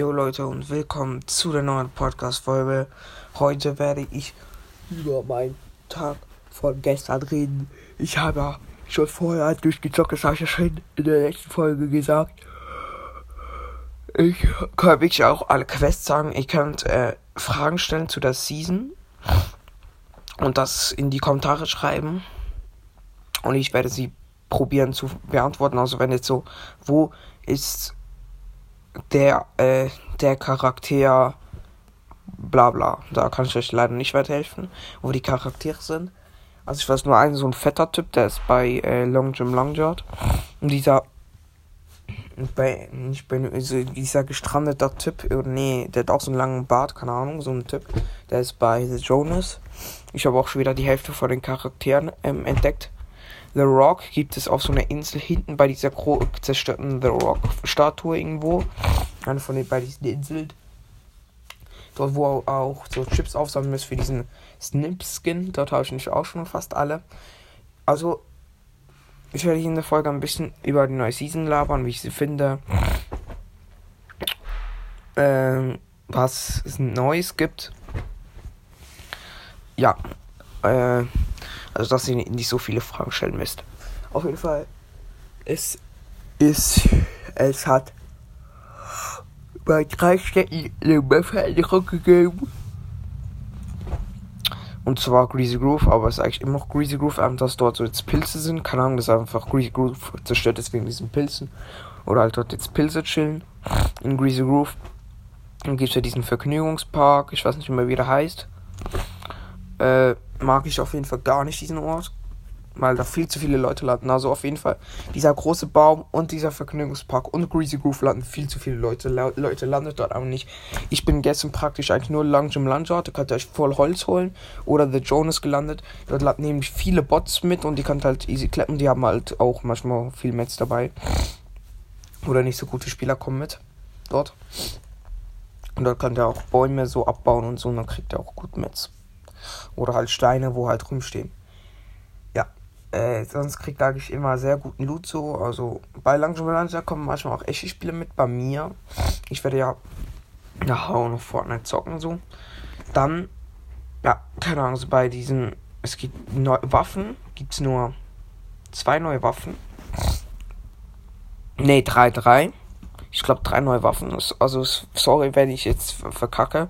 Jo Leute und willkommen zu der neuen Podcast-Folge. Heute werde ich über meinen Tag von gestern reden. Ich habe schon vorher habe ich ja schon in der letzten Folge gesagt. Ich kann wirklich auch alle Quests sagen. Ihr könnt äh, Fragen stellen zu der Season und das in die Kommentare schreiben. Und ich werde sie probieren zu beantworten. Also wenn jetzt so, wo ist der, äh, der Charakter bla bla. Da kann ich euch leider nicht weiterhelfen, wo die Charaktere sind. Also ich weiß nur einen, so ein fetter Typ, der ist bei äh, Long Jim Longjard. Und dieser bei, nicht bei, also dieser gestrandete Typ, nee, der hat auch so einen langen Bart, keine Ahnung, so ein Typ, der ist bei The Jonas. Ich habe auch schon wieder die Hälfte von den Charakteren ähm, entdeckt. The Rock gibt es auf so einer Insel hinten bei dieser zerstörten The Rock-Statue irgendwo. Eine von den bei diesen Inseln. Dort, wo auch so Chips aufsammeln müssen für diesen Snip-Skin. Dort habe ich nicht auch schon fast alle. Also, ich werde hier in der Folge ein bisschen über die neue Season labern, wie ich sie finde. Ähm, was es Neues gibt. Ja. Äh, also, dass ihr nicht so viele Fragen stellen müsst. Auf jeden Fall, es ist, es hat bei drei Städten eine Veränderung gegeben. Und zwar Greasy Groove, aber es ist eigentlich immer noch Greasy Groove, einfach dass dort so jetzt Pilze sind. Keine Ahnung, dass einfach Greasy Groove zerstört ist wegen diesen Pilzen. Oder halt dort jetzt Pilze chillen in Greasy Groove. Dann gibt es ja diesen Vergnügungspark, ich weiß nicht mehr, wie der heißt. Äh, mag ich auf jeden Fall gar nicht diesen Ort. Weil da viel zu viele Leute landen. Also auf jeden Fall, dieser große Baum und dieser Vergnügungspark und Greasy Groove landen viel zu viele Leute. Le Leute landet dort aber nicht. Ich bin gestern praktisch eigentlich nur Long Jim Lungeout. Da könnt ihr euch voll Holz holen. Oder The Jonas gelandet. Dort landen nämlich viele Bots mit und die könnt halt easy klappen. Die haben halt auch manchmal viel Metz dabei. Oder nicht so gute Spieler kommen mit. Dort. Und dort könnt ihr auch Bäume so abbauen und so. Und dann kriegt ihr auch gut Metz. Oder halt Steine, wo halt rumstehen. Ja. Äh, sonst kriegt eigentlich immer sehr guten Loot so. Also bei Langsam Lanza kommen manchmal auch echte Spiele mit. Bei mir. Ich werde ja nachher auch noch Fortnite zocken so. Dann, ja, keine Ahnung, so bei diesen. Es gibt neue Waffen. Gibt es nur zwei neue Waffen. Ne, drei, drei. Ich glaube drei neue Waffen. Also sorry, wenn ich jetzt verkacke.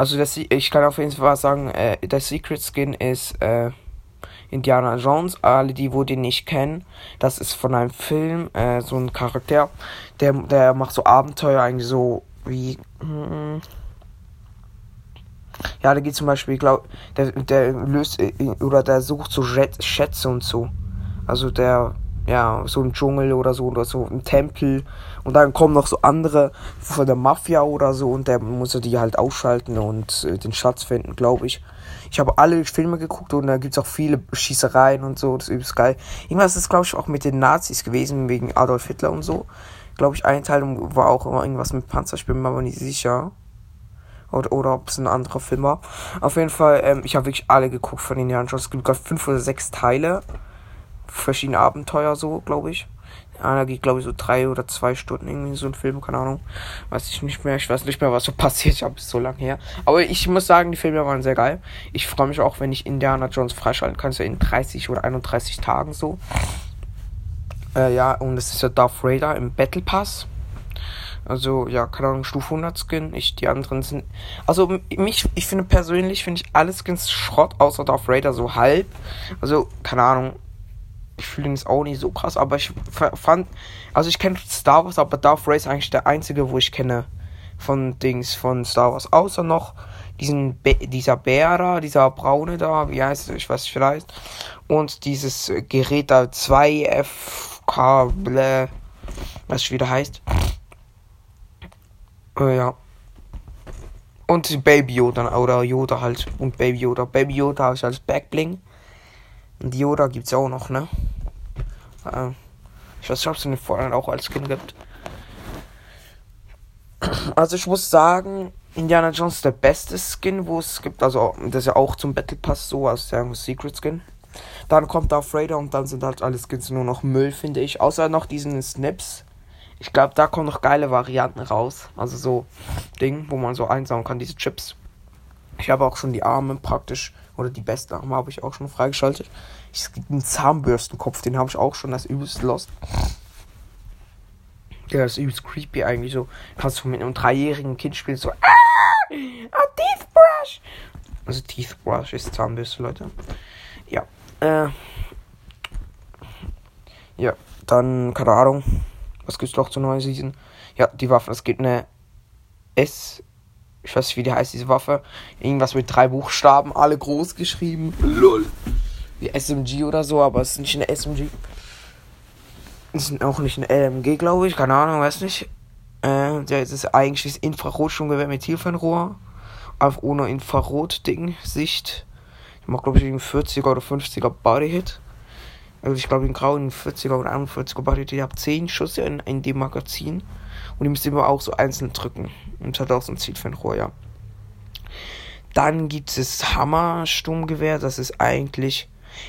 Also das, ich kann auf jeden Fall sagen, äh, der Secret Skin ist äh, Indiana Jones. Alle, die wo den nicht kennen, das ist von einem Film, äh, so ein Charakter, der, der macht so Abenteuer eigentlich so wie. Mm, ja, der geht zum Beispiel, glaub, der, der löst äh, oder der sucht so Schätze und so. Also der ja, so ein Dschungel oder so oder so ein Tempel und dann kommen noch so andere von der Mafia oder so und der muss die halt ausschalten und äh, den Schatz finden, glaube ich. Ich habe alle Filme geguckt und da gibt es auch viele Schießereien und so, das ist übelst geil. Irgendwas ist, glaube ich, auch mit den Nazis gewesen, wegen Adolf Hitler und so. Glaube ich, eine Teilung war auch immer irgendwas mit Panzer, ich bin mir aber nicht sicher. Oder, oder ob es ein anderer Film war. Auf jeden Fall, ähm, ich habe wirklich alle geguckt von den Jahren schon. Es gibt gerade fünf oder sechs Teile verschiedene Abenteuer so, glaube ich. Einer geht, glaube ich, so drei oder zwei Stunden irgendwie so ein Film, keine Ahnung. Weiß ich nicht mehr. Ich weiß nicht mehr, was so passiert. Ich habe es so lange her. Aber ich muss sagen, die Filme waren sehr geil. Ich freue mich auch, wenn ich Indiana Jones freischalten kann. So in 30 oder 31 Tagen so. Äh, ja, und es ist ja Darth Raider im Battle Pass. Also, ja, keine Ahnung, Stufe 100 Skin. Ich, die anderen sind. Also, mich, ich finde persönlich, finde ich alle Skins Schrott, außer Darth Raider so halb. Also, keine Ahnung ich fühle ihn auch nicht so krass, aber ich fand, also ich kenne Star Wars, aber Darth Vader ist eigentlich der einzige, wo ich kenne von Dings von Star Wars, außer noch diesen Be dieser Bär da, dieser braune da, wie heißt es, ich weiß nicht vielleicht, und dieses Gerät da 2FK, blä, was wieder heißt. Äh, ja. Und Baby Yoda oder Yoda halt. Und Baby Yoda. Baby Yoda habe ich als Backbling. Und Yoda gibt's auch noch, ne? Äh, ich weiß nicht, ob es den Fortnite auch als Skin gibt. Also ich muss sagen, Indiana Jones ist der beste Skin, wo es gibt. Also das ist ja auch zum Battle Pass so, als der Secret Skin. Dann kommt Darth Raider und dann sind halt alle Skins nur noch Müll, finde ich. Außer noch diesen Snaps Ich glaube, da kommen noch geile Varianten raus. Also so Ding, wo man so einsammeln kann, diese Chips. Ich habe auch schon die Arme praktisch, oder die besten Arme habe ich auch schon freigeschaltet. Es gibt einen Zahnbürstenkopf, den habe ich auch schon, das übelst lost. Ja, das ist übelst creepy eigentlich so. Kannst du mit einem dreijährigen Kind spielen, so, ah, a Teeth Brush. Also Teeth Brush ist Zahnbürste, Leute. Ja, äh, ja, dann, keine Ahnung. Was gibt's noch zur neuen Season? Ja, die Waffe. Es gibt eine S. Ich weiß nicht, wie die heißt, diese Waffe. Irgendwas mit drei Buchstaben, alle groß geschrieben. LOL. Wie SMG oder so, aber es ist nicht eine SMG. Es ist auch nicht eine LMG, glaube ich. Keine Ahnung, weiß nicht. Äh, das ist eigentlich das Infrarotsturmgewehr mit Zielfernrohr. Einfach ohne Infrarot-Ding, Sicht. Ich mach, glaube ich, einen 40er oder 50er Bodyhit. Also ich glaube, in grauen 40er oder 41er Bodyhit. Ich habe 10 Schuss in, in dem Magazin. Und die müsst immer auch so einzeln drücken. Und hat auch so ein Zielfernrohr, ja. Dann gibt es Hammer-Sturmgewehr. Das ist eigentlich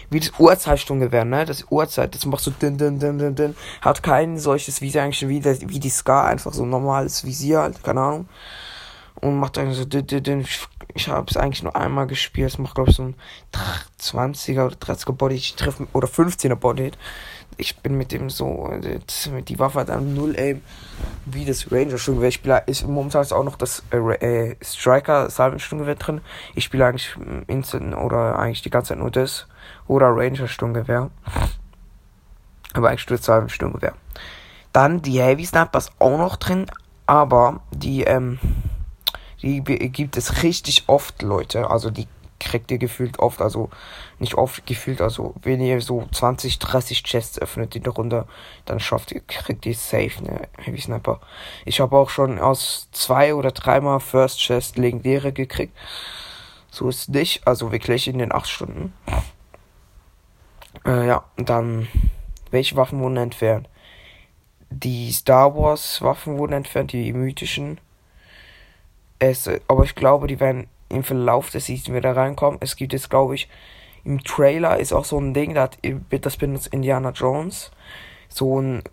wie das Uhrzeitstungewehr, ne? Das Uhrzeit, das macht so din, din, din, din, din. Hat kein solches Visier eigentlich wie, das, wie die Scar, einfach so ein normales Visier halt, keine Ahnung. Und macht eigentlich so din, din, din. Ich habe es eigentlich nur einmal gespielt. Es macht, glaube ich, so ein 20er oder 30er Body. Ich treffe, oder 15er Body ich bin mit dem so, mit die Waffe dann null Aim, wie das Ranger Sturmgewehr. Ich spiele, ist momentan ist auch noch das äh, äh, Striker Salven Sturmgewehr drin. Ich spiele eigentlich Instant oder eigentlich die ganze Zeit nur das oder Ranger Sturmgewehr. Aber eigentlich nur Salven Sturmgewehr. Dann die Heavy Sniper ist auch noch drin, aber die, ähm, die gibt es richtig oft, Leute. Also die kriegt ihr gefühlt oft, also nicht oft gefühlt, also wenn ihr so 20, 30 Chests öffnet in der Runde, dann schafft ihr, kriegt ihr safe eine Heavy Sniper. Ich habe auch schon aus zwei oder dreimal First Chest legendäre gekriegt. So ist nicht, also wirklich in den 8 Stunden. Äh, ja, dann, welche Waffen wurden entfernt? Die Star Wars Waffen wurden entfernt, die mythischen. Es, aber ich glaube, die werden im Verlauf des Season wieder reinkommen. Es gibt jetzt, glaube ich, im Trailer ist auch so ein Ding, das, das benutzt Indiana Jones. So ein.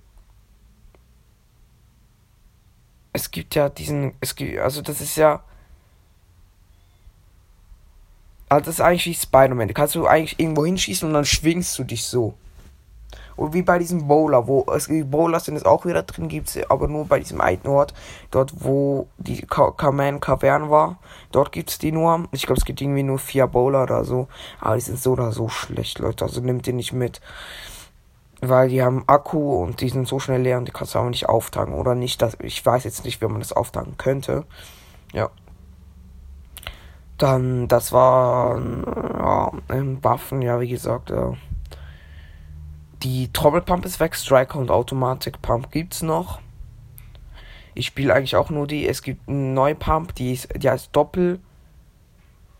Es gibt ja diesen. Es gibt, also das ist ja. Also das ist eigentlich wie Spider-Man. Kannst du eigentlich irgendwo hinschießen und dann schwingst du dich so. Und wie bei diesem Bowler, wo es Bowler sind es auch wieder drin, gibt es aber nur bei diesem einen Ort, dort wo die Kamen Kavern war. Dort gibt es die nur. Ich glaube, es gibt irgendwie nur vier Bowler oder so. Aber die sind so oder so schlecht, Leute. Also nimmt die nicht mit. Weil die haben Akku und die sind so schnell leer und die kannst du auch nicht auftanken. Oder nicht, dass, ich weiß jetzt nicht, wie man das auftanken könnte. Ja. Dann, das war ja, Waffen, ja, wie gesagt, ja. Die Trommelpump ist weg, Striker und Automatic Pump gibt's noch. Ich spiele eigentlich auch nur die. Es gibt eine neue Pump, die, ist, die heißt Doppel.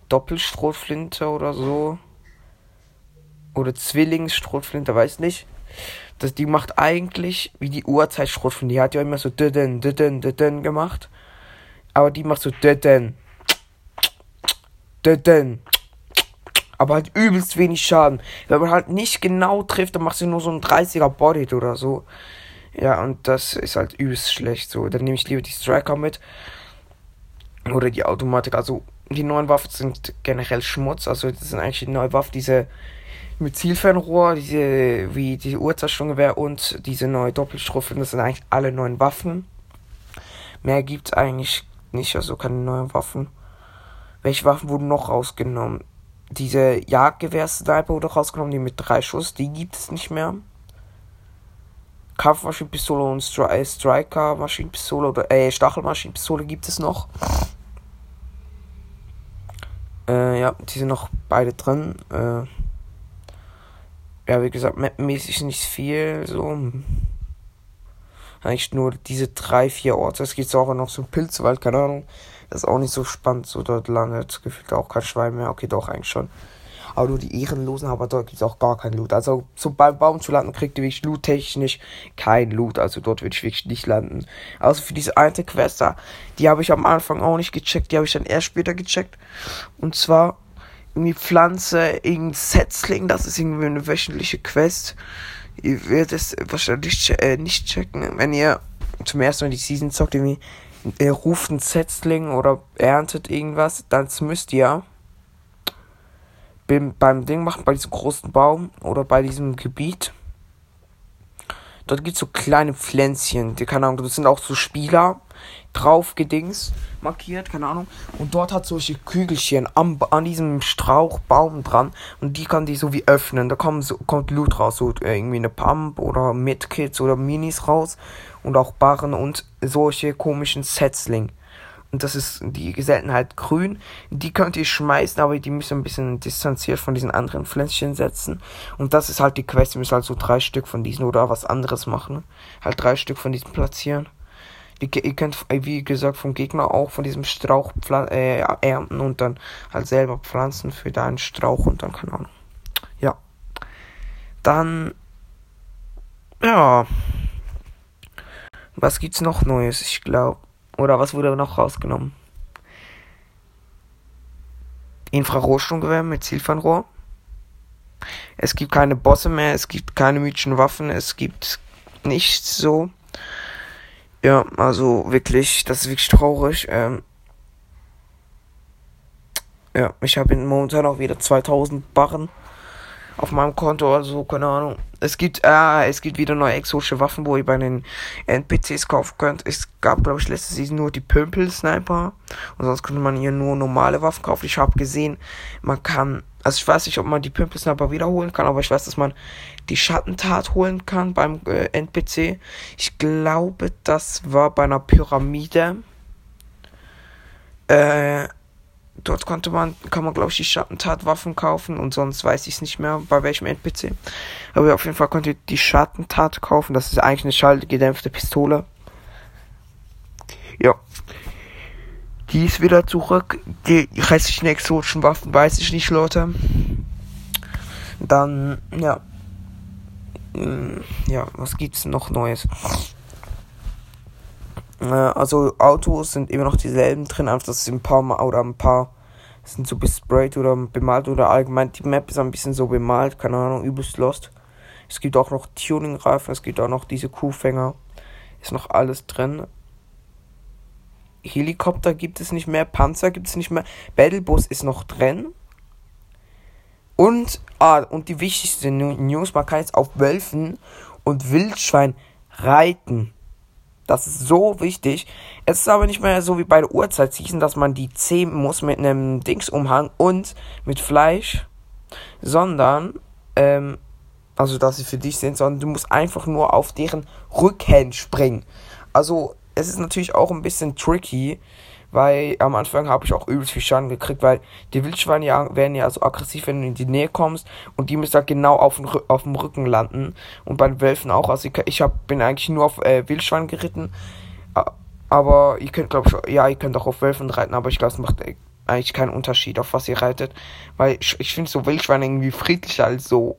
Doppelstrohflinte oder so. Oder Zwillingsstrohflinte, weiß nicht. Das, die macht eigentlich wie die Uhrzeitschrotflinte. Die hat ja immer so düden, düden, düden gemacht. Aber die macht so düden. Düden aber halt übelst wenig Schaden. Wenn man halt nicht genau trifft, dann machst du nur so ein 30er Body oder so. Ja, und das ist halt übelst schlecht so. Dann nehme ich lieber die Striker mit. Oder die Automatik. Also die neuen Waffen sind generell Schmutz. Also das sind eigentlich die neuen Waffen, diese mit Zielfernrohr, diese wie die Uhrzeitsturmgewehr und diese neue Doppelstrophen. Das sind eigentlich alle neuen Waffen. Mehr gibt's eigentlich nicht, also keine neuen Waffen. Welche Waffen wurden noch rausgenommen? Diese Jagdgewehr-Sniper wurde rausgenommen, die mit drei Schuss, die gibt es nicht mehr. Kampfmaschinenpistole und Stri äh, Striker-Maschinenpistole oder äh, Stachelmaschinenpistole gibt es noch. Äh, ja, die sind noch beide drin. Äh, ja, wie gesagt, mapmäßig nicht viel, so. Eigentlich nur diese drei, vier Orte. Es gibt auch noch so ein Pilzwald, keine Ahnung. Das ist auch nicht so spannend, so dort landet gefühlt auch kein Schwein mehr. Okay, doch, eigentlich schon. Aber nur die Ehrenlosen, aber dort gibt es auch gar kein Loot. Also so beim Baum zu landen kriegt ihr wirklich loot-technisch kein Loot. Also dort würde ich wirklich nicht landen. Also für diese eine Quest da, die habe ich am Anfang auch nicht gecheckt. Die habe ich dann erst später gecheckt. Und zwar irgendwie Pflanze, irgendein Setzling. Das ist irgendwie eine wöchentliche Quest. Ihr werdet es wahrscheinlich äh, nicht checken, wenn ihr zum ersten Mal die Season zockt, irgendwie er ruft einen Setzling oder erntet irgendwas, dann müsst ihr beim, beim Ding machen, bei diesem großen Baum oder bei diesem Gebiet. Dort gibt es so kleine Pflänzchen, die, keine Ahnung, das sind auch so Spieler drauf gedings markiert, keine Ahnung. Und dort hat solche Kügelchen am, an diesem Strauchbaum dran und die kann die so wie öffnen. Da kommt, so, kommt Loot raus, so irgendwie eine Pump oder Medkits oder Minis raus und auch Barren und solche komischen Setzling. Und das ist die Seltenheit grün. Die könnt ihr schmeißen, aber die müssen ein bisschen distanziert von diesen anderen Pflänzchen setzen. Und das ist halt die Quest. Ihr müsst halt so drei Stück von diesen oder was anderes machen. Halt drei Stück von diesen platzieren. Ihr, ihr könnt, wie gesagt, vom Gegner auch von diesem Strauch äh, ernten und dann halt selber pflanzen für deinen Strauch und dann keine Ahnung. Ja. Dann, ja. Was gibt's noch Neues? Ich glaube. Oder was wurde noch rausgenommen? Infrarotsturmgewehr mit Zielfernrohr. Es gibt keine Bosse mehr, es gibt keine mythischen Waffen, es gibt nichts so. Ja, also wirklich, das ist wirklich traurig. Ähm, ja, ich habe momentan auch wieder 2000 Barren auf meinem Konto, also keine Ahnung. Es gibt, äh, es gibt wieder neue exotische Waffen, wo ihr bei den NPCs kaufen könnt. Es gab, glaube ich, letzte Season nur die Pömpel-Sniper. Und sonst konnte man hier nur normale Waffen kaufen. Ich habe gesehen, man kann, also ich weiß nicht, ob man die Pömpel-Sniper wiederholen kann, aber ich weiß, dass man die Schattentat holen kann beim äh, NPC. Ich glaube, das war bei einer Pyramide. Äh, dort konnte man, kann man glaube ich die Schattentatwaffen kaufen und sonst weiß ich es nicht mehr bei welchem NPC. Aber auf jeden Fall könnt ihr die Schattentat kaufen. Das ist eigentlich eine schallgedämpfte Pistole. Ja. Die ist wieder zurück. Die restlichen exotischen Waffen weiß ich nicht, Leute. Dann, ja. Hm, ja, was gibt's noch Neues? Äh, also Autos sind immer noch dieselben drin, einfach dass ein paar Mal oder ein paar sind so besprayt oder bemalt oder allgemein die Map ist ein bisschen so bemalt, keine Ahnung, übelst lost. Es gibt auch noch Tuning-Reifen, es gibt auch noch diese Kuhfänger. Ist noch alles drin. Helikopter gibt es nicht mehr, Panzer gibt es nicht mehr, Battlebus ist noch drin. Und, ah, und die wichtigste News, man kann jetzt auf Wölfen und Wildschwein reiten. Das ist so wichtig. Es ist aber nicht mehr so wie bei der Uhrzeit-Season, dass man die zähmen muss mit einem Dingsumhang und mit Fleisch, sondern, ähm, also dass sie für dich sind, sondern du musst einfach nur auf deren Rücken springen. Also, es ist natürlich auch ein bisschen tricky, weil am Anfang habe ich auch übelst viel Schaden gekriegt, weil die Wildschweine ja, werden ja so aggressiv, wenn du in die Nähe kommst und die müssen halt genau auf, auf dem Rücken landen und bei den Wölfen auch. Also ich, ich hab, bin eigentlich nur auf äh, Wildschwein geritten, aber ihr könnt glaube ich, ja, ihr könnt auch auf Wölfen reiten, aber ich glaube, es macht eigentlich keinen Unterschied, auf was ihr reitet, weil ich, ich finde so Wildschweine irgendwie friedlicher als so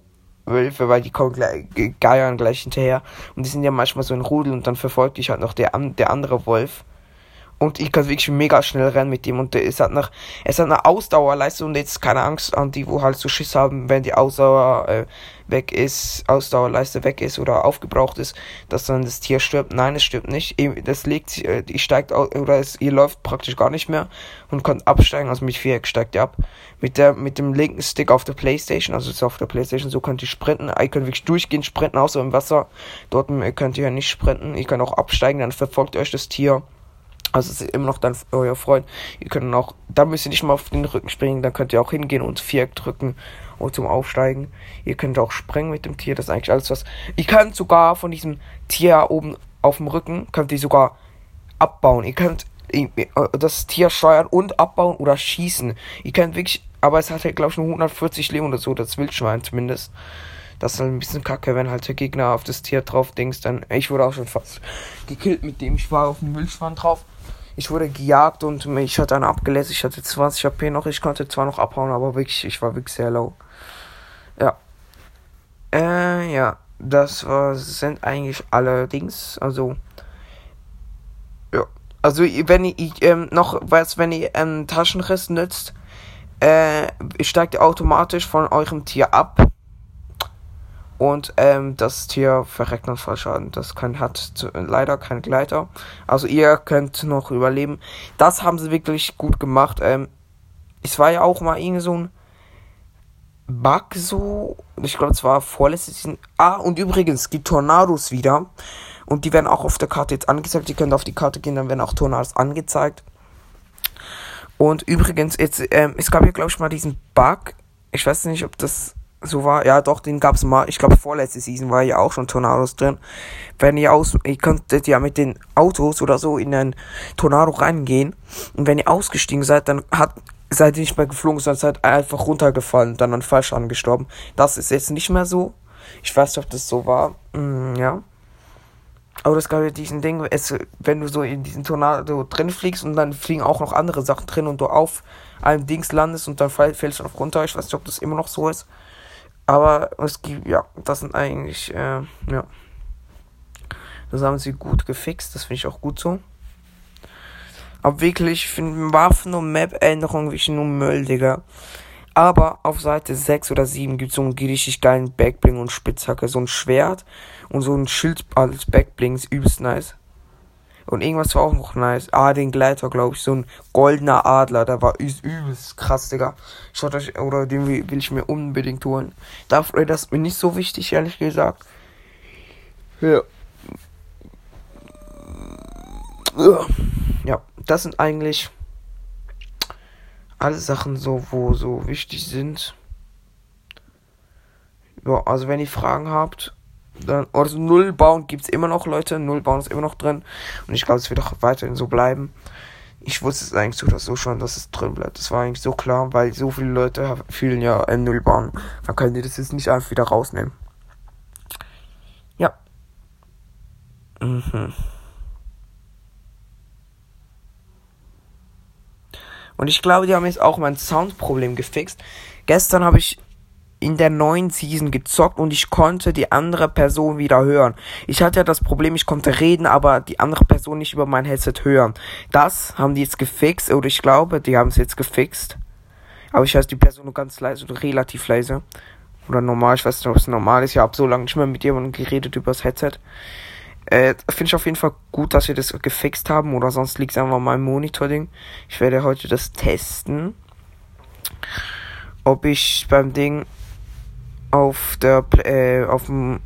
Wölfe, weil die kommen gleich, geiern gleich hinterher und die sind ja manchmal so in Rudel und dann verfolgt dich halt noch der, der andere Wolf. Und ich kann wirklich mega schnell rennen mit ihm. Und es hat nach, es hat eine Ausdauerleiste und jetzt keine Angst an die, wo halt so Schiss haben, wenn die Ausdauer äh, weg ist, Ausdauerleiste weg ist oder aufgebraucht ist, dass dann das Tier stirbt. Nein, es stirbt nicht. Das legt äh, die steigt aus, oder es, ihr läuft praktisch gar nicht mehr und könnt absteigen. Also mit Viereck steigt ihr ab. Mit der, mit dem linken Stick auf der Playstation, also ist auf der Playstation, so könnt ihr sprinten. Ihr könnt wirklich durchgehend sprinten, außer im Wasser. Dort könnt ihr ja nicht sprinten. Ihr könnt auch absteigen, dann verfolgt euch das Tier also es ist immer noch dann euer Freund. Ihr könnt auch, da müsst ihr nicht mal auf den Rücken springen, dann könnt ihr auch hingehen und Viereck drücken und zum Aufsteigen. Ihr könnt auch springen mit dem Tier, das ist eigentlich alles was. Ihr könnt sogar von diesem Tier oben auf dem Rücken, könnt ihr sogar abbauen. Ihr könnt das Tier steuern und abbauen oder schießen. Ihr könnt wirklich, aber es hat halt glaube ich nur 140 Leben oder so, das Wildschwein zumindest. Das ist halt ein bisschen kacke, wenn halt der Gegner auf das Tier drauf denkst, dann. Ich wurde auch schon fast gekillt mit dem. Ich war auf dem Wildschwein drauf. Ich wurde gejagt und mich hat dann abgelässt. Ich hatte 20 HP noch. Ich konnte zwar noch abhauen, aber wirklich, ich war wirklich sehr low. Ja. Äh, ja. Das war, sind eigentlich alle Dings. Also. Ja. Also, wenn ihr ähm, noch was, wenn ihr einen Taschenriss nützt, äh, steigt ihr automatisch von eurem Tier ab. Und ähm, das Tier verreckt dann voll Schaden. Das kann, hat leider keinen Gleiter. Also ihr könnt noch überleben. Das haben sie wirklich gut gemacht. Ähm, es war ja auch mal irgendwie so ein Bug so. Ich glaube, es war vorletztes. Ah, und übrigens, gibt Tornados wieder. Und die werden auch auf der Karte jetzt angezeigt. Ihr könnt auf die Karte gehen, dann werden auch Tornados angezeigt. Und übrigens, jetzt, ähm, es gab ja, glaube ich, mal diesen Bug. Ich weiß nicht, ob das so war. Ja, doch, den gab's mal. Ich glaube, vorletzte Season war ja auch schon Tornados drin. Wenn ihr aus, ihr könntet ja mit den Autos oder so in einen Tornado reingehen. Und wenn ihr ausgestiegen seid, dann hat, seid ihr nicht mehr geflogen, sondern seid einfach runtergefallen, dann an falsch angestorben. Das ist jetzt nicht mehr so. Ich weiß nicht, ob das so war. Mm, ja. Aber das gab ja diesen Ding, es, wenn du so in diesen Tornado drin fliegst und dann fliegen auch noch andere Sachen drin und du auf einem Dings landest und dann fällst du noch runter. Ich weiß nicht, ob das immer noch so ist. Aber es gibt, ja, das sind eigentlich, äh, ja. Das haben sie gut gefixt, das finde ich auch gut so. Aber wirklich, ich finde Waffen- und Map-Änderungen wirklich nur Müll, Digga. Aber auf Seite 6 oder 7 gibt es so einen richtig geilen Backbling und Spitzhacke. So ein Schwert und so ein Schild als Backbling ist übelst nice. Und irgendwas war auch noch nice. Ah, den Gleiter, glaube ich. So ein goldener Adler. Der war übelst krass, Digga. Schaut euch, oder den will, ich mir unbedingt holen. Dafür, das ist mir nicht so wichtig, ehrlich gesagt. Ja. Ja, das sind eigentlich alle Sachen so, wo so wichtig sind. Ja, also wenn ihr Fragen habt, dann, also Nullbauen gibt es immer noch, Leute. Nullbauen ist immer noch drin. Und ich glaube, es wird auch weiterhin so bleiben. Ich wusste es eigentlich so oder so schon, dass es drin bleibt. Das war eigentlich so klar, weil so viele Leute fühlen ja äh, Nullbauen. Dann können die das jetzt nicht einfach wieder rausnehmen. Ja. Mhm. Und ich glaube, die haben jetzt auch mein Soundproblem gefixt. Gestern habe ich in der neuen Season gezockt und ich konnte die andere Person wieder hören. Ich hatte ja das Problem, ich konnte reden, aber die andere Person nicht über mein Headset hören. Das haben die jetzt gefixt, oder ich glaube, die haben es jetzt gefixt. Aber ich weiß die Person nur ganz leise oder relativ leise. Oder normal, ich weiß nicht, ob es normal ist. Ich habe so lange nicht mehr mit jemandem geredet über das Headset. Äh, Finde ich auf jeden Fall gut, dass wir das gefixt haben. Oder sonst liegt es einfach im Monitor-Ding. Ich werde heute das testen. Ob ich beim Ding auf der äh, auf dem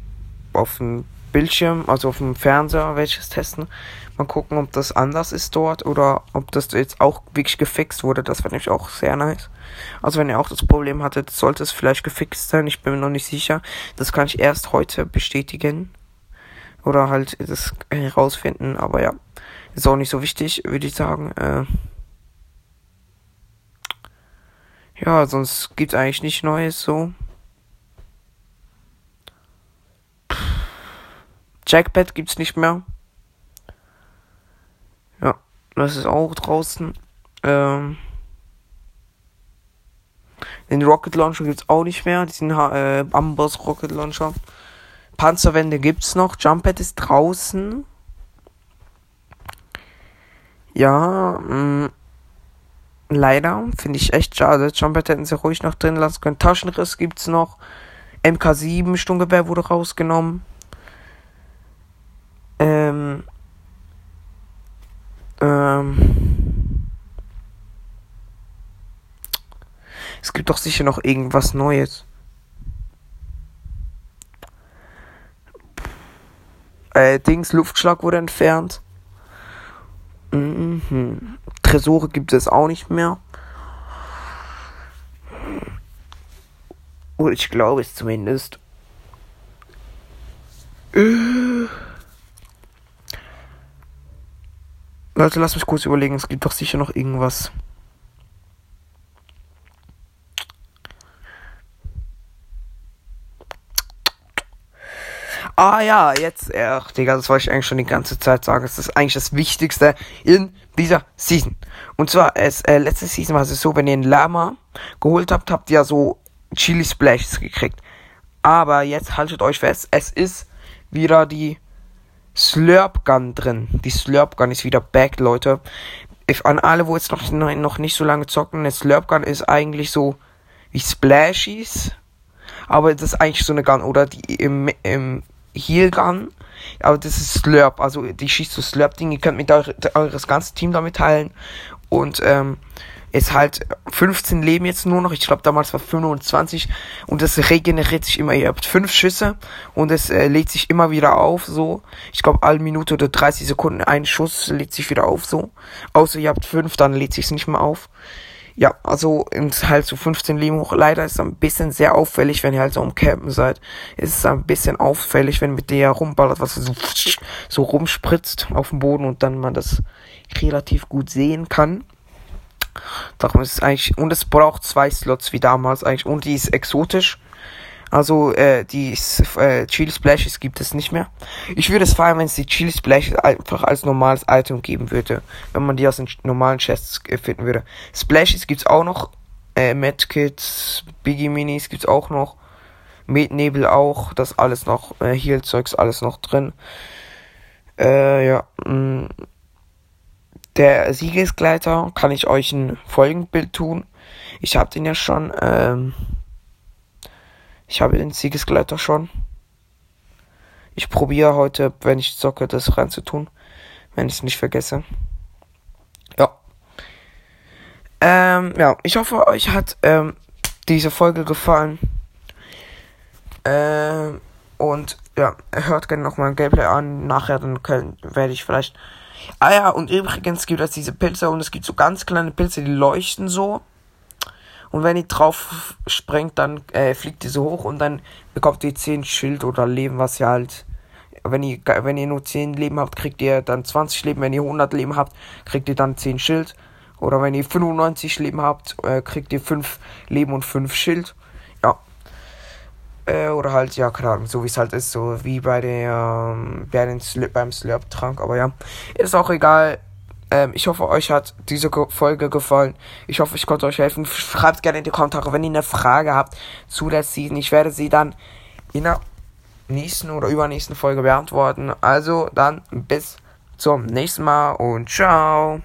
auf dem Bildschirm, also auf dem Fernseher, welches testen. Mal gucken, ob das anders ist dort oder ob das jetzt auch wirklich gefixt wurde. Das fände ich auch sehr nice. Also wenn ihr auch das Problem hattet, sollte es vielleicht gefixt sein. Ich bin mir noch nicht sicher. Das kann ich erst heute bestätigen. Oder halt das herausfinden. Aber ja, ist auch nicht so wichtig, würde ich sagen. Äh ja, sonst gibt's eigentlich nicht Neues so. Jackpad gibt's nicht mehr. Ja, das ist auch draußen. Ähm, den Rocket Launcher gibt's auch nicht mehr. Diesen äh, Amboss Rocket Launcher. Panzerwände gibt's noch. Jumppad ist draußen. Ja, mh, mm, leider finde ich echt schade. Jumppad hätten sie ruhig noch drin lassen können. Taschenriss gibt's noch. MK7 Sturmgewehr wurde rausgenommen. Ähm, ähm, es gibt doch sicher noch irgendwas Neues. Äh, Dings, Luftschlag wurde entfernt. Mhm. Tresore gibt es auch nicht mehr. Oder ich glaube es zumindest. Äh. Leute, lasst mich kurz überlegen. Es gibt doch sicher noch irgendwas. Ah ja, jetzt, ach Digga, das wollte ich eigentlich schon die ganze Zeit sagen. Das ist eigentlich das Wichtigste in dieser Season. Und zwar, es, äh, letzte Season war es so, wenn ihr einen Lama geholt habt, habt ihr ja so Chili Splashes gekriegt. Aber jetzt haltet euch fest, es ist wieder die Slurp Gun drin. Die Slurp Gun ist wieder back, Leute. If, an alle, wo jetzt noch, noch nicht so lange zocken, eine Slurp Gun ist eigentlich so wie Splashies. aber das ist eigentlich so eine Gun. Oder die im, im Heal Gun. Aber das ist Slurp. Also die schießt so Slurp-Ding. Ihr könnt mit eure, eures ganzen Team damit teilen. Und ähm, ist halt 15 Leben jetzt nur noch. Ich glaube, damals war 25. Und das regeneriert sich immer. Ihr habt 5 Schüsse und es äh, lädt sich immer wieder auf. So. Ich glaube, alle Minute oder 30 Sekunden ein Schuss lädt sich wieder auf. So. Außer ihr habt 5, dann lädt sich nicht mehr auf. Ja, also ins halt so 15 Leben hoch. Leider ist es ein bisschen sehr auffällig, wenn ihr halt so am Campen seid. Es ist ein bisschen auffällig, wenn mit der rumballert, was so, so rumspritzt auf dem Boden und dann man das relativ gut sehen kann. Darum ist es eigentlich, und es braucht zwei Slots wie damals eigentlich, und die ist exotisch. Also, äh, die äh, Chili Splashes gibt es nicht mehr. Ich würde es feiern, wenn es die Chili Splashes einfach als normales Item geben würde. Wenn man die aus den normalen Chests äh, finden würde. Splashes gibt's auch noch. Äh, Medkits, Biggie Minis gibt's auch noch. Nebel auch. Das alles noch. Äh, Heal-Zeugs alles noch drin. Äh, ja. Mh. Der Siegesgleiter kann ich euch ein Folgenbild tun. Ich habe den ja schon. Ähm, ich habe den Siegesgleiter schon. Ich probiere heute, wenn ich zocke, das reinzutun. Wenn ich es nicht vergesse. Ja. Ähm, ja, ich hoffe, euch hat ähm, diese Folge gefallen. Ähm, und ja, hört gerne nochmal ein Gameplay an. Nachher dann werde ich vielleicht Ah ja, und übrigens gibt es diese Pilze und es gibt so ganz kleine Pilze, die leuchten so. Und wenn ihr drauf springt, dann äh, fliegt die so hoch und dann bekommt ihr 10 Schild oder Leben, was ihr halt. Wenn ihr, wenn ihr nur 10 Leben habt, kriegt ihr dann 20 Leben. Wenn ihr 100 Leben habt, kriegt ihr dann 10 Schild. Oder wenn ihr 95 Leben habt, äh, kriegt ihr 5 Leben und 5 Schild. Äh, oder halt, ja, keine Ahnung, so wie es halt ist, so wie bei der, ähm, bei den Slip, beim Slurp-Trank, aber ja, ist auch egal. Ähm, ich hoffe, euch hat diese Folge gefallen. Ich hoffe, ich konnte euch helfen. Schreibt gerne in die Kommentare, wenn ihr eine Frage habt zu der Season. Ich werde sie dann in der nächsten oder übernächsten Folge beantworten. Also dann bis zum nächsten Mal und ciao.